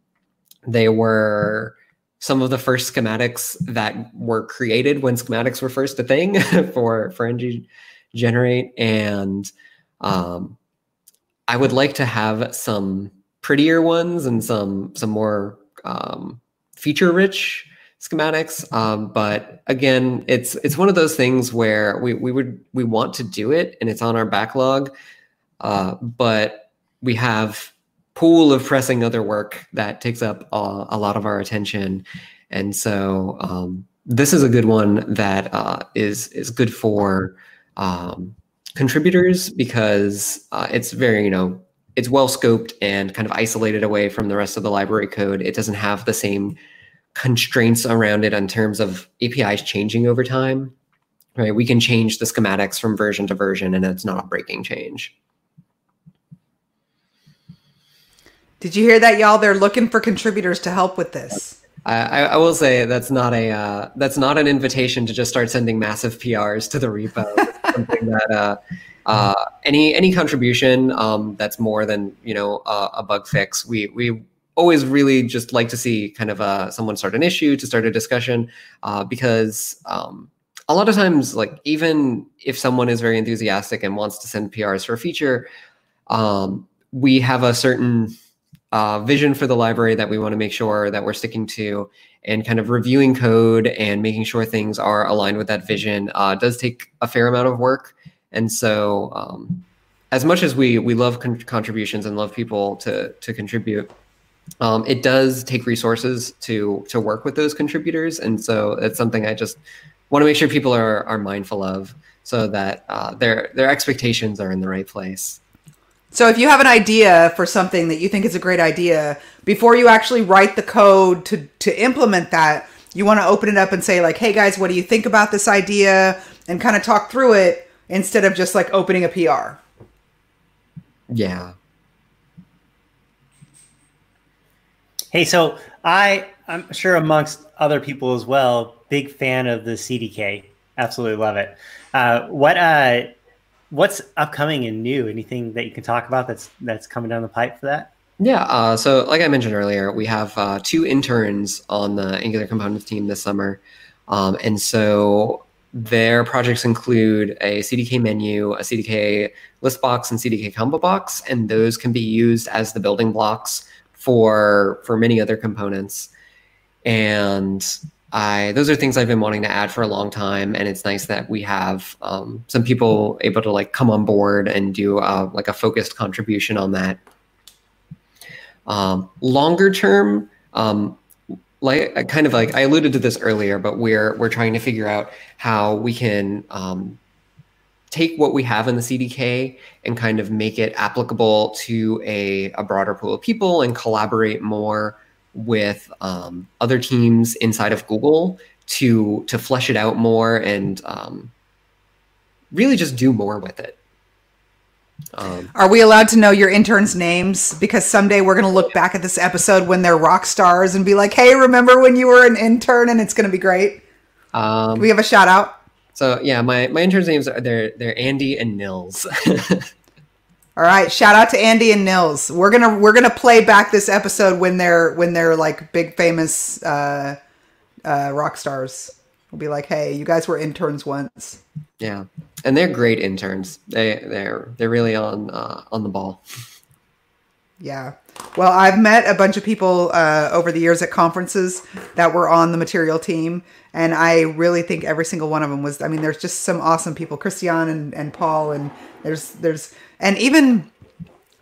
they were some of the first schematics that were created when schematics were first a thing <laughs> for for ng generate. And um, i would like to have some prettier ones and some some more um, feature rich schematics. Um, but again it's it's one of those things where we, we would we want to do it and it's on our backlog. Uh, but we have pool of pressing other work that takes up uh, a lot of our attention. And so um, this is a good one that uh, is is good for um, contributors because uh, it's very you know it's well scoped and kind of isolated away from the rest of the library code. It doesn't have the same constraints around it in terms of apis changing over time right? We can change the schematics from version to version and it's not a breaking change Did you hear that, y'all? They're looking for contributors to help with this. I, I will say that's not a uh, that's not an invitation to just start sending massive PRs to the repo. Something that uh, uh, any any contribution um, that's more than you know a bug fix, we we always really just like to see kind of uh, someone start an issue to start a discussion uh, because um, a lot of times, like even if someone is very enthusiastic and wants to send PRs for a feature, um, we have a certain uh, vision for the library that we want to make sure that we're sticking to and kind of reviewing code and making sure things are aligned with that vision uh, does take a fair amount of work. And so um, as much as we we love con- contributions and love people to to contribute um, it does take resources to to work with those contributors. And so it's something i just want to make sure people are are mindful of so that uh, their their expectations are in the right place So if you have an idea for something that you think is a great idea, before you actually write the code to to implement that, you want to open it up and say like, "Hey guys, what do you think about this idea?" and kind of talk through it instead of just like opening a PR. yeah Hey, so I I'm sure amongst other people as well, big fan of the CDK. Absolutely love it. Uh, what uh, what's upcoming and new? Anything that you can talk about that's that's coming down the pipe for that? Yeah. Uh, so, like I mentioned earlier, we have uh, two interns on the Angular Components team this summer, um, and so their projects include a CDK menu, a CDK list box, and CDK combo box, and those can be used as the building blocks for for many other components. And I those are things I've been wanting to add for a long time, and it's nice that we have um, some people able to like come on board and do uh, like a focused contribution on that. Um, longer term, um, like kind of like I alluded to this earlier, but we're we're trying to figure out how we can um, take what we have in the CDK and kind of make it applicable to a, a broader pool of people and collaborate more with um, other teams inside of Google to to flesh it out more and um, really just do more with it. Um, Are we allowed to know your interns' names? Because someday we're going to look back at this episode when they're rock stars and be like, "Hey, remember when you were an intern?" And it's going to be great. um, we have a shout out? so yeah, my my interns' names are they're they're Andy and Nils. <laughs> All right, shout out to Andy and Nils. We're gonna we're gonna play back this episode when they're when they're like big famous uh, uh, rock stars. We'll be like, hey, you guys were interns once. yeah, and they're great interns. They they're they're really on uh, on the ball. Yeah. Well, I've met a bunch of people uh, over the years at conferences that were on the material team, and I really think every single one of them was. I mean, there's just some awesome people, Christian and, and Paul, and there's there's and even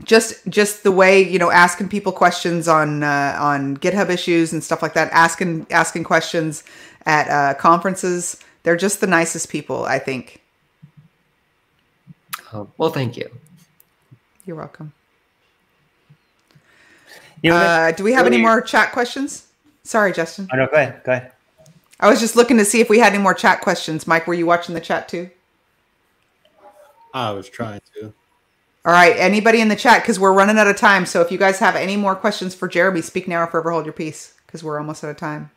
just just the way you know asking people questions on uh, on GitHub issues and stuff like that, asking asking questions at uh, conferences. They're just the nicest people, I think. Um, well, thank you. You're welcome. You know, Uh, do we have any more chat questions? Sorry, Justin. oh, no, go ahead. Go ahead. I was just looking to see if we had any more chat questions. Mike, were you watching the chat too? I was trying to. All right, anybody in the chat because we're running out of time. So if you guys have any more questions for Jeremy, speak now or forever hold your peace because we're almost out of time.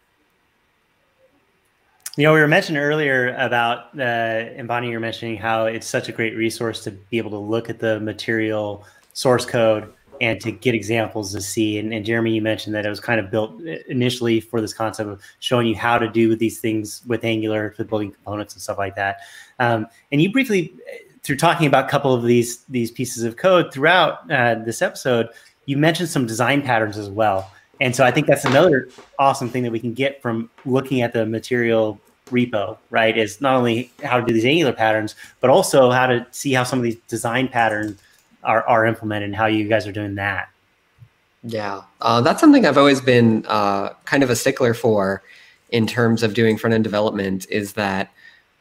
You know, we were mentioning earlier about, uh, and Bonnie, you were mentioning how it's such a great resource to be able to look at the material source code and to get examples to see. And, and Jeremy, you mentioned that it was kind of built initially for this concept of showing you how to do these things with Angular, with building components and stuff like that. Um, and you briefly, through talking about a couple of these these pieces of code throughout uh, this episode, you mentioned some design patterns as well. And so I think that's another awesome thing that we can get from looking at the material repo, right? Is not only how to do these angular patterns, but also how to see how some of these design patterns are, are implemented and how you guys are doing that. Yeah, uh, that's something I've always been uh, kind of a stickler for in terms of doing front end development. Is that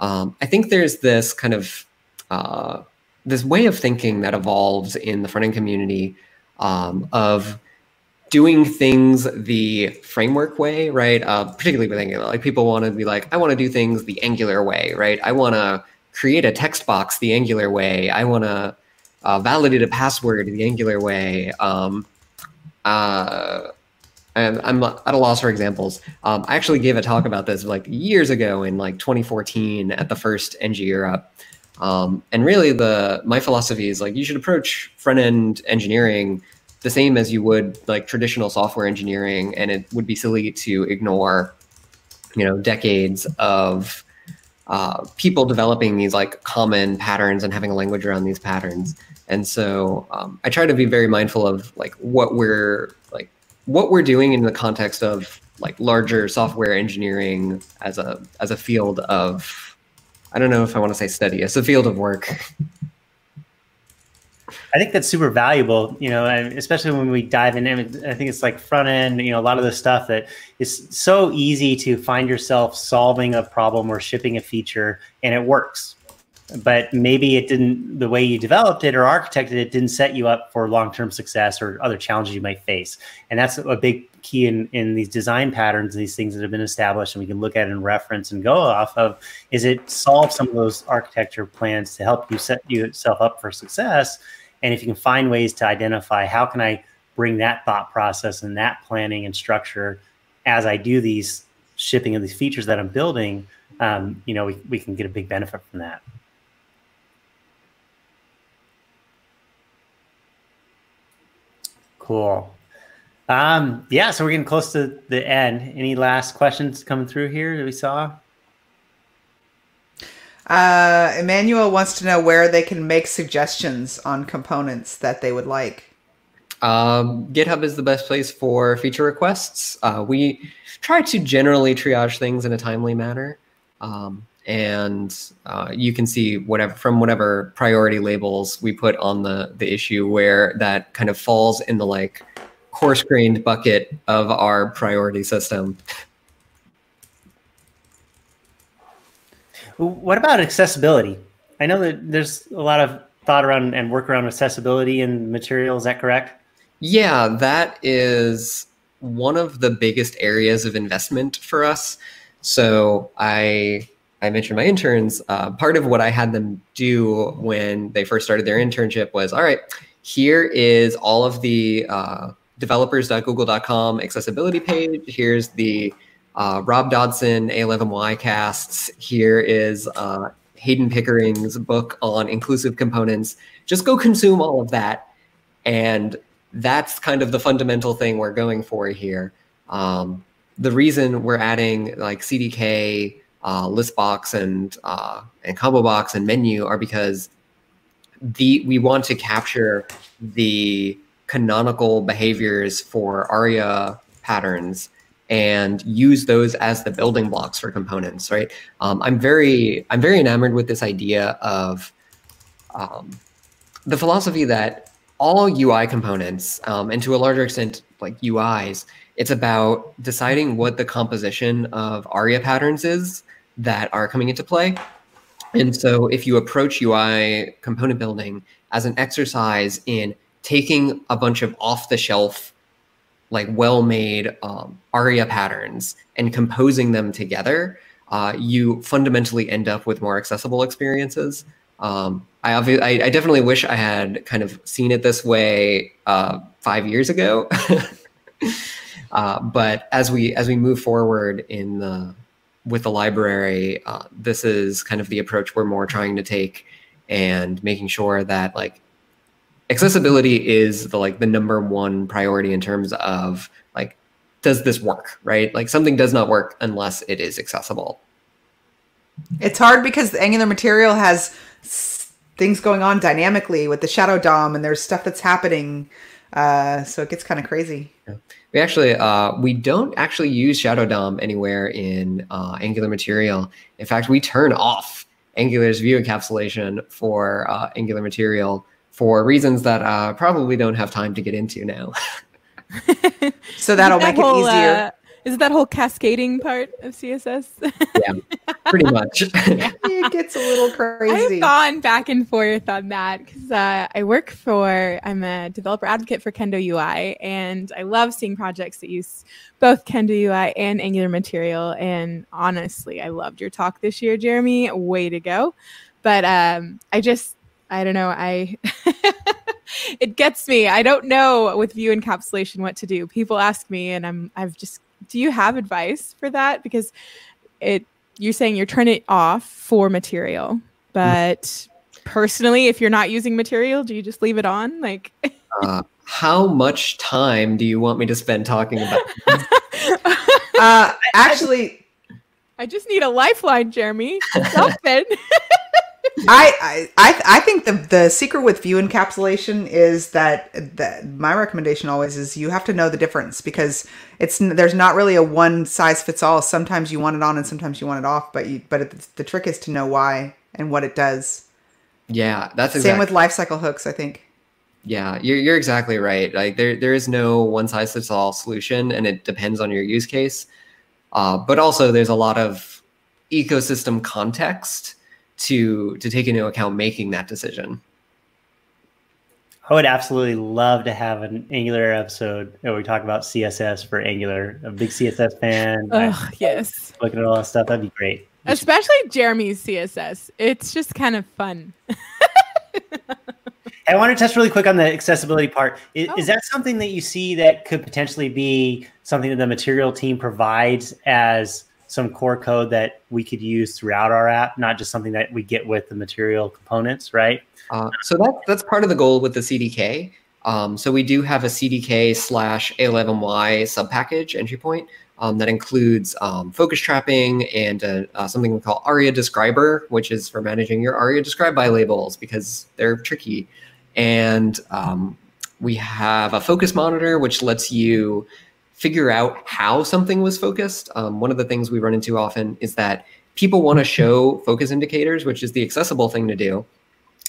um, I think there's this kind of uh, this way of thinking that evolves in the front end community um, of doing things the framework way, right? Uh, particularly with Angular, like people want to be like, I want to do things the Angular way, right? I want to create a text box the Angular way. I want to uh, validate a password the Angular way. Um, uh, and I'm at a loss for examples. Um, I actually gave a talk about this like years ago in like 2014 at the first NG Europe. Um, and really, the my philosophy is like you should approach front end engineering the same as you would like traditional software engineering, and it would be silly to ignore, you know, decades of uh, people developing these like common patterns and having a language around these patterns. And so um, I try to be very mindful of like what we're like what we're doing in the context of like larger software engineering as a as a field of I don't know if I want to say study, as a field of work. I think that's super valuable, you know, especially when we dive in. I think it's like front end, you know, a lot of the stuff that is so easy to find yourself solving a problem or shipping a feature and it works. But maybe it didn't, the way you developed it or architected it didn't set you up for long term success or other challenges you might face. And that's a big key in, in these design patterns, these things that have been established and we can look at and reference and go off of is it solve some of those architecture plans to help you set yourself up for success and if you can find ways to identify how can I bring that thought process and that planning and structure as I do these shipping of these features that I'm building, um, you know, we, we can get a big benefit from that. Cool. Um, yeah, so we're getting close to the end. Any last questions coming through here that we saw? Uh, Emmanuel wants to know where they can make suggestions on components that they would like. Um, GitHub is the best place for feature requests. Uh, we try to generally triage things in a timely manner. Um, and uh, you can see whatever from whatever priority labels we put on the the issue where that kind of falls in the like coarse grained bucket of our priority system. What about accessibility? I know that there's a lot of thought around and work around accessibility and material. Is that correct? Yeah, that is one of the biggest areas of investment for us. So I I mentioned my interns. Uh, part of what I had them do when they first started their internship was, all right, here is all of the uh, developers.google.com accessibility page. Here's the uh, Rob Dodson, A11Y casts. Here is uh, Heydon Pickering's book on inclusive components. Just go consume all of that. And that's kind of the fundamental thing we're going for here. Um, the reason we're adding like CDK, uh, listbox, and uh, and combo box and menu are because the we want to capture the canonical behaviors for ARIA patterns and use those as the building blocks for components, right? Um, I'm very I'm very enamored with this idea of um, the philosophy that all UI components, um, and to a larger extent, like UIs, it's about deciding what the composition of ARIA patterns is that are coming into play. And so if you approach UI component building as an exercise in taking a bunch of off the shelf like well-made um, aria patterns and composing them together, uh, you fundamentally end up with more accessible experiences. Um, I, I, I definitely wish I had kind of seen it this way uh, five years ago. <laughs> uh, but as we as we move forward in the with the library, uh, this is kind of the approach we're more trying to take, and making sure that like accessibility is the like the number one priority in terms of like does this work right? Like something does not work unless it is accessible. It's hard because the angular material has things going on dynamically with the shadow dom and there's stuff that's happening uh, so it gets kind of crazy. Yeah. we actually uh, we don't actually use shadow dom anywhere in uh, angular material. In fact we turn off angular's view encapsulation for uh, angular material for reasons that uh, probably don't have time to get into now. <laughs> so that'll that make whole, it easier. Uh, is that whole cascading part of CSS? yeah, pretty <laughs> much. yeah. It gets a little <laughs> crazy. I've gone back and forth on that because uh, I work for, I'm a developer advocate for Kendo UI, and I love seeing projects that use both Kendo UI and Angular Material. And honestly, I loved your talk this year, Jeremy. Way to go. But um, I just, I don't know. I <laughs> it gets me. I don't know with view encapsulation what to do. People ask me, and I'm I've just. Do you have advice for that? Because it you're saying you're turning it off for material, but personally, if you're not using material, do you just leave it on? Like, uh, how much time do you want me to spend talking about? <laughs> uh, actually, I just need a lifeline, Jeremy. Something. <laughs> I, I I think the the secret with view encapsulation is that that my recommendation always is you have to know the difference because it's there's not really a one size fits all. Sometimes you want it on and sometimes you want it off, but you but it, the trick is to know why and what it does. Yeah, that's exactly. Same with life cycle hooks, I think. Yeah, you're you're exactly right. Like there there is no one size fits all solution, and it depends on your use case. Uh, but also, there's a lot of ecosystem context to to take into account making that decision. I would absolutely love to have an Angular episode where we talk about CSS for Angular. I'm a big CSS fan. I Oh, yes. looking at all that stuff. That'd be great. Especially Jeremy's CSS. It's just kind of fun. <laughs> I want to touch really quick on the accessibility part. Is, Oh. is that something that you see that could potentially be something that the material team provides as some core code that we could use throughout our app, not just something that we get with the material components, right? Uh, so that that's part of the goal with the CDK. Um, so we do have a CDK slash A11Y subpackage entry point um, that includes um, focus trapping and uh, uh, something we call ARIA describer, which is for managing your ARIA describe by labels because they're tricky. And um, we have a focus monitor, which lets you figure out how something was focused. Um, one of the things we run into often is that people want to show focus indicators, which is the accessible thing to do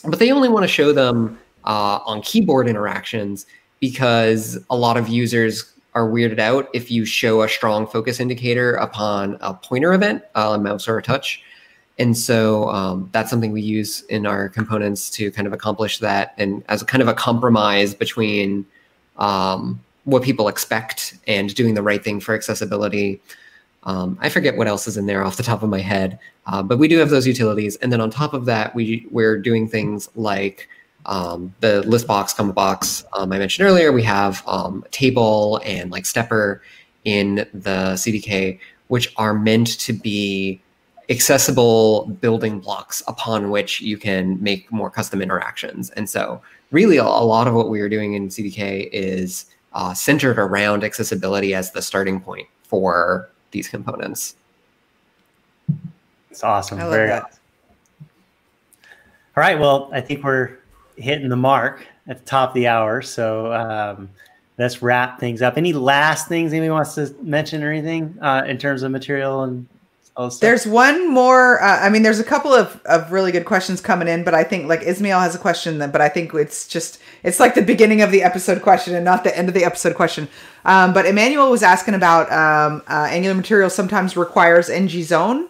but they only want to show them uh, on keyboard interactions because a lot of users are weirded out if you show a strong focus indicator upon a pointer event, a mouse or a touch. And so um, that's something we use in our components to kind of accomplish that and as a kind of a compromise between um, what people expect and doing the right thing for accessibility. Um, I forget what else is in there off the top of my head, uh, but we do have those utilities. And then on top of that, we we're doing things like um, the list box, combo box. Um, I mentioned earlier, we have um, table and like stepper in the CDK, which are meant to be accessible building blocks upon which you can make more custom interactions. And so, really, a lot of what we are doing in CDK is uh, centered around accessibility as the starting point for these components. It's awesome. I love Very that. awesome. All right. Well, I think we're hitting the mark at the top of the hour. So um, let's wrap things up. Any last things anybody wants to mention or anything uh, in terms of material and stuff? There's one more. Uh, I mean, there's a couple of, of really good questions coming in, but I think like Ismail has a question, that, but I think it's just it's like the beginning of the episode question and not the end of the episode question. Um, but Emmanuel was asking about um, uh, Angular material sometimes requires ng zone,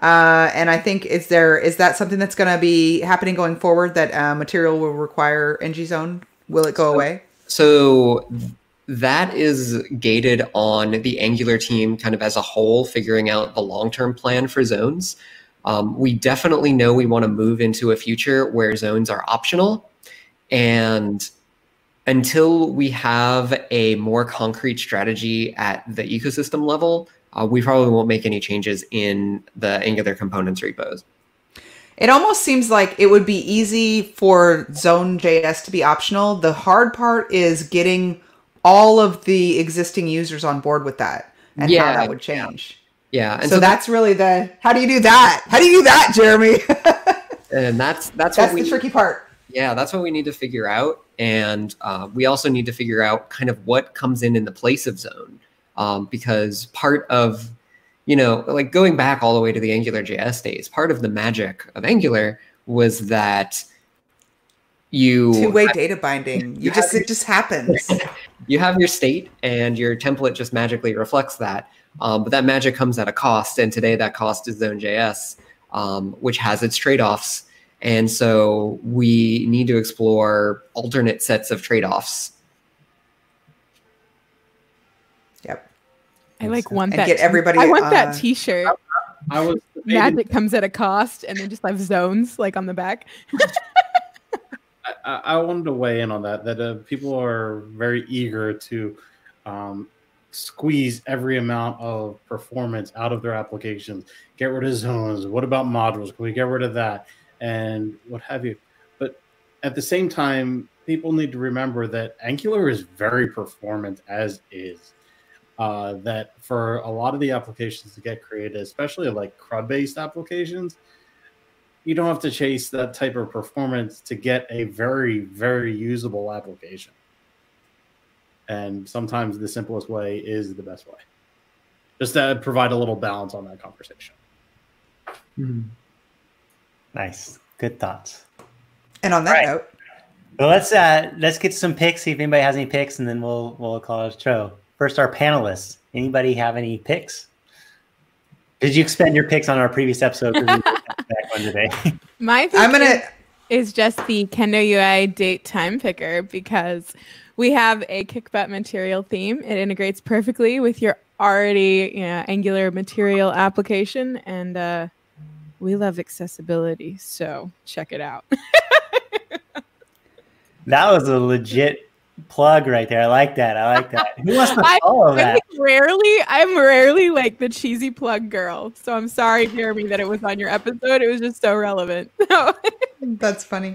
uh, and I think is there is that something that's going to be happening going forward that uh, material will require ng zone? Will it go away? So that is gated on the Angular team kind of as a whole, figuring out the long term plan for zones. Um, we definitely know we want to move into a future where zones are optional. And until we have a more concrete strategy at the ecosystem level, uh, we probably won't make any changes in the Angular components repos. It almost seems like it would be easy for Zone.js to be optional. The hard part is getting all of the existing users on board with that and how that would change. Yeah, and so, that's really the how do you do that? How do you do that, Jeremy? <laughs> and that's that's, That's what the we tricky part. Yeah, that's what we need to figure out, and uh, we also need to figure out kind of what comes in in the place of zone, um, because part of, you know, like going back all the way to the Angular JS days, part of the magic of Angular was that you Two-way data binding. You you just it just happens. <laughs> you have your state and your template just magically reflects that. Um, but that magic comes at a cost, and today that cost is Zone.js, um, which has its trade-offs. And so we need to explore alternate sets of trade-offs. yep. I like want And that. get everybody, I want uh, that T-shirt. I was Magic comes at a cost, and then just have zones like on the back. <laughs> I, I wanted to weigh in on that. That uh, people are very eager to um, squeeze every amount of performance out of their applications. Get rid of zones. What about modules? Can we get rid of that? And what have you? But at the same time, people need to remember that Angular is very performant as is. uh, that for a lot of the applications to get created, especially like CRUD based applications, you don't have to chase that type of performance to get a very, very usable application. And sometimes the simplest way is the best way. Just to provide a little balance on that conversation. Nice. Good thoughts. And on that Right. note, Well, let's uh let's get some picks. See if anybody has any picks, and then we'll we'll call it a show. First, our panelists. Anybody have any picks? Did you expend your picks on our previous episode? One today. <laughs> My pick I'm gonna. is, is just the Kendo UI date time picker because we have a kick butt material theme. It integrates perfectly with your already you know, Angular material application, and uh, we love accessibility. So check it out. <laughs> that was a legit plug right there. I like that. I like that. Who wants to <laughs> I- follow I'm that? rarely, I'm rarely like the cheesy plug girl. So I'm sorry, Jeremy, that it was on your episode. It was just so relevant. <laughs> That's funny.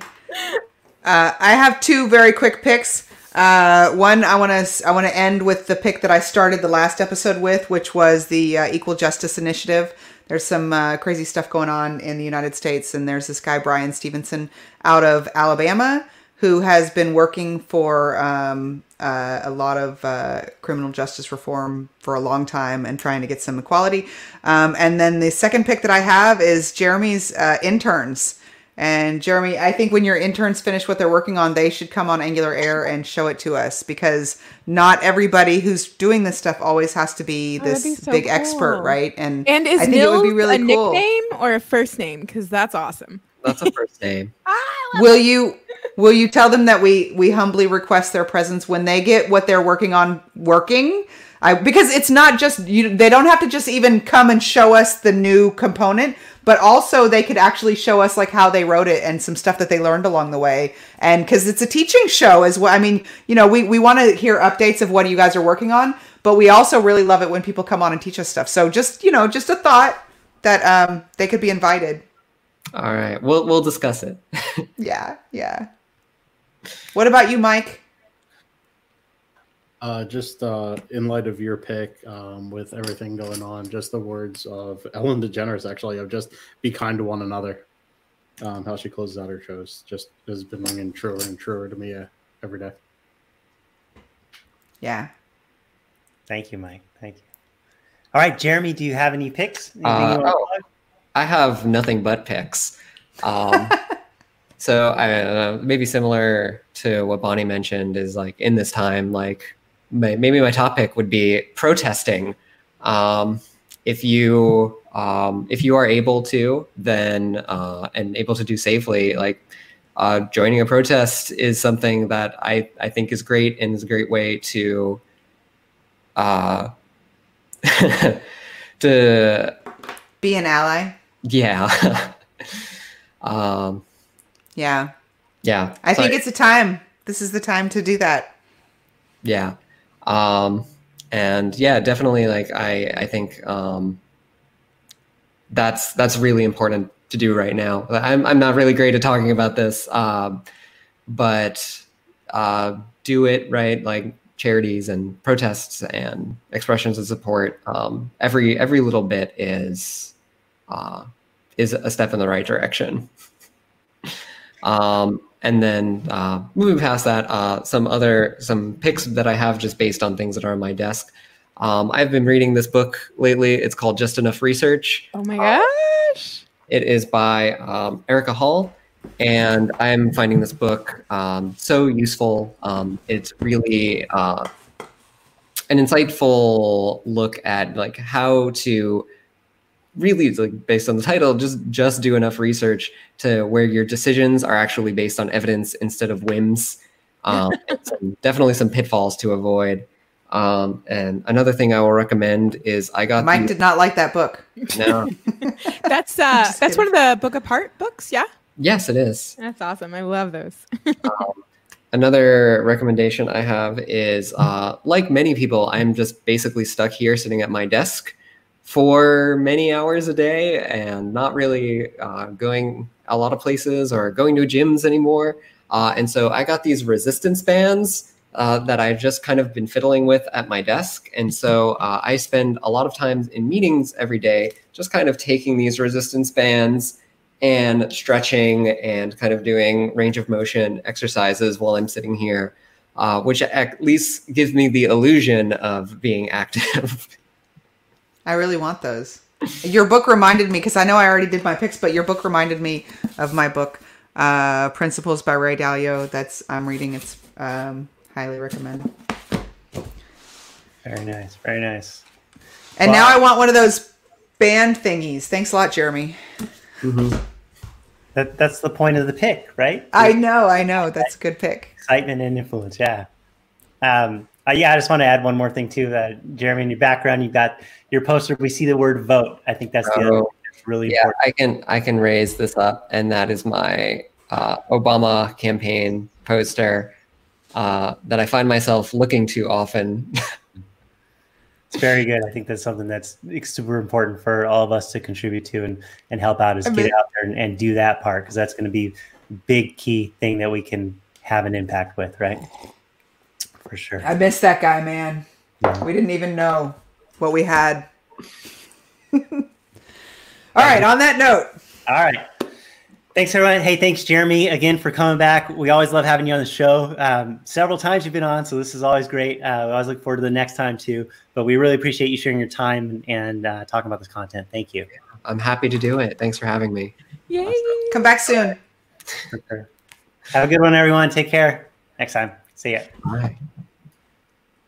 Uh, I have two very quick picks. Uh, one, I want to I want to end with the pick that I started the last episode with, which was the uh, Equal Justice Initiative. There's some uh, crazy stuff going on in the United States, and there's this guy Bryan Stevenson out of Alabama who has been working for um, uh, a lot of uh, criminal justice reform for a long time and trying to get some equality. Um, and then the second pick that I have is Jeremy's uh, interns. And Jeremy, I think when your interns finish what they're working on, they should come on Angular Air and show it to us because not everybody who's doing this stuff always has to be Oh, this be so big expert, right? And, and is I think it would be Nils really a cool. nickname or a first name? Because that's awesome. That's a first name. <laughs> will you will you tell them that we we humbly request their presence when they get what they're working on working? I, because it's not just you they don't have to just even come and show us the new component but also they could actually show us like how they wrote it and some stuff that they learned along the way. And because it's a teaching show as well. I mean you know we, we want to hear updates of what you guys are working on but we also really love it when people come on and teach us stuff. So just you know just a thought that um, they could be invited All right, we'll we'll discuss it. <laughs> yeah yeah what about you mike Uh, just uh, in light of your pick, um, with everything going on, just the words of <laughs> Ellen DeGeneres, actually, of just be kind to one another. Um, how she closes out her shows just has been ringing truer and truer to me uh, every day. yeah Thank you, Mike. Thank you. All right, Jeremy, do you have any picks? Anything Uh, you wanna oh. plug? I have nothing but picks. Um, <laughs> so I don't maybe similar to what Bonnie mentioned is like in this time, like may, maybe my topic would be protesting. Um, if you um, if you are able to, then uh, and able to do safely, like uh, joining a protest is something that I I think is great and is a great way to uh, <laughs> to be an ally yeah. <laughs> um, yeah yeah. i So think it's a time this is the time to do that yeah. Um, and yeah, definitely like I I think um, that's that's really important to do right now. I'm I'm not really great at talking about this, um, but uh, do it right like charities and protests and expressions of support. Um, every every little bit is uh, is a step in the right direction. Um, and then uh, moving past that, uh, some other some picks that I have just based on things that are on my desk. Um, I've been reading this book lately. It's called Just Enough Research. Oh my gosh. It is by um, Erika Hall, and I'm finding this book um, so useful. Um, it's really uh, an insightful look at like how to really like based on the title just just do enough research to where your decisions are actually based on evidence instead of whims. <laughs> Um, some, definitely some pitfalls to avoid. Um, and another thing i will recommend is i got mike the, did not like that book. No. <laughs> That's uh just that's one of the book apart books, yeah? yes it is. That's awesome. I love those. <laughs> Another recommendation I have is uh, like many people, I'm just basically stuck here sitting at my desk for many hours a day and not really uh, going a lot of places or going to gyms anymore. Uh, and so I got these resistance bands uh, that I've just kind of been fiddling with at my desk. And so uh, I spend a lot of times in meetings every day, just kind of taking these resistance bands and stretching and kind of doing range of motion exercises while I'm sitting here, uh, which at least gives me the illusion of being <laughs> active. I really want those. Your book reminded me because I know I already did my picks, but your book reminded me of my book, uh, Principles by Ray Dalio. That's I'm reading. It's um, highly recommend. Very nice. Very nice. And Wow. now I want one of those band thingies. Thanks a lot, Jeremy. That that's the point of the pick, right? I know, I know. That's a good pick. excitement and influence. Yeah. Um, uh, yeah, I just want to add one more thing too. That Jeremy, in your background, you've got your poster. We see the word "vote." I think that's the other Oh, thing that's really yeah, important. I can I can raise this up, and that is my uh, Obama campaign poster uh, that I find myself looking to often. It's very good. I think that's something that's super important for all of us to contribute to and and help out. Is I get mean- out there and, and do that part because that's going to be a big key thing that we can have an impact with, right? For sure. I miss that guy, man. Yeah. We didn't even know what we had. <laughs> All right, on that note, All right. Thanks, everyone. Hey, thanks, Jeremy, again for coming back. We always love having you on the show. Um, several times you've been on, so this is always great. Uh, we always look forward to the next time too. But we really appreciate you sharing your time and uh, talking about this content. Thank you. I'm happy to do it. Thanks for having me. Yay! come back soon. Have a good one, everyone. Take care. Next time. See ya. Bye.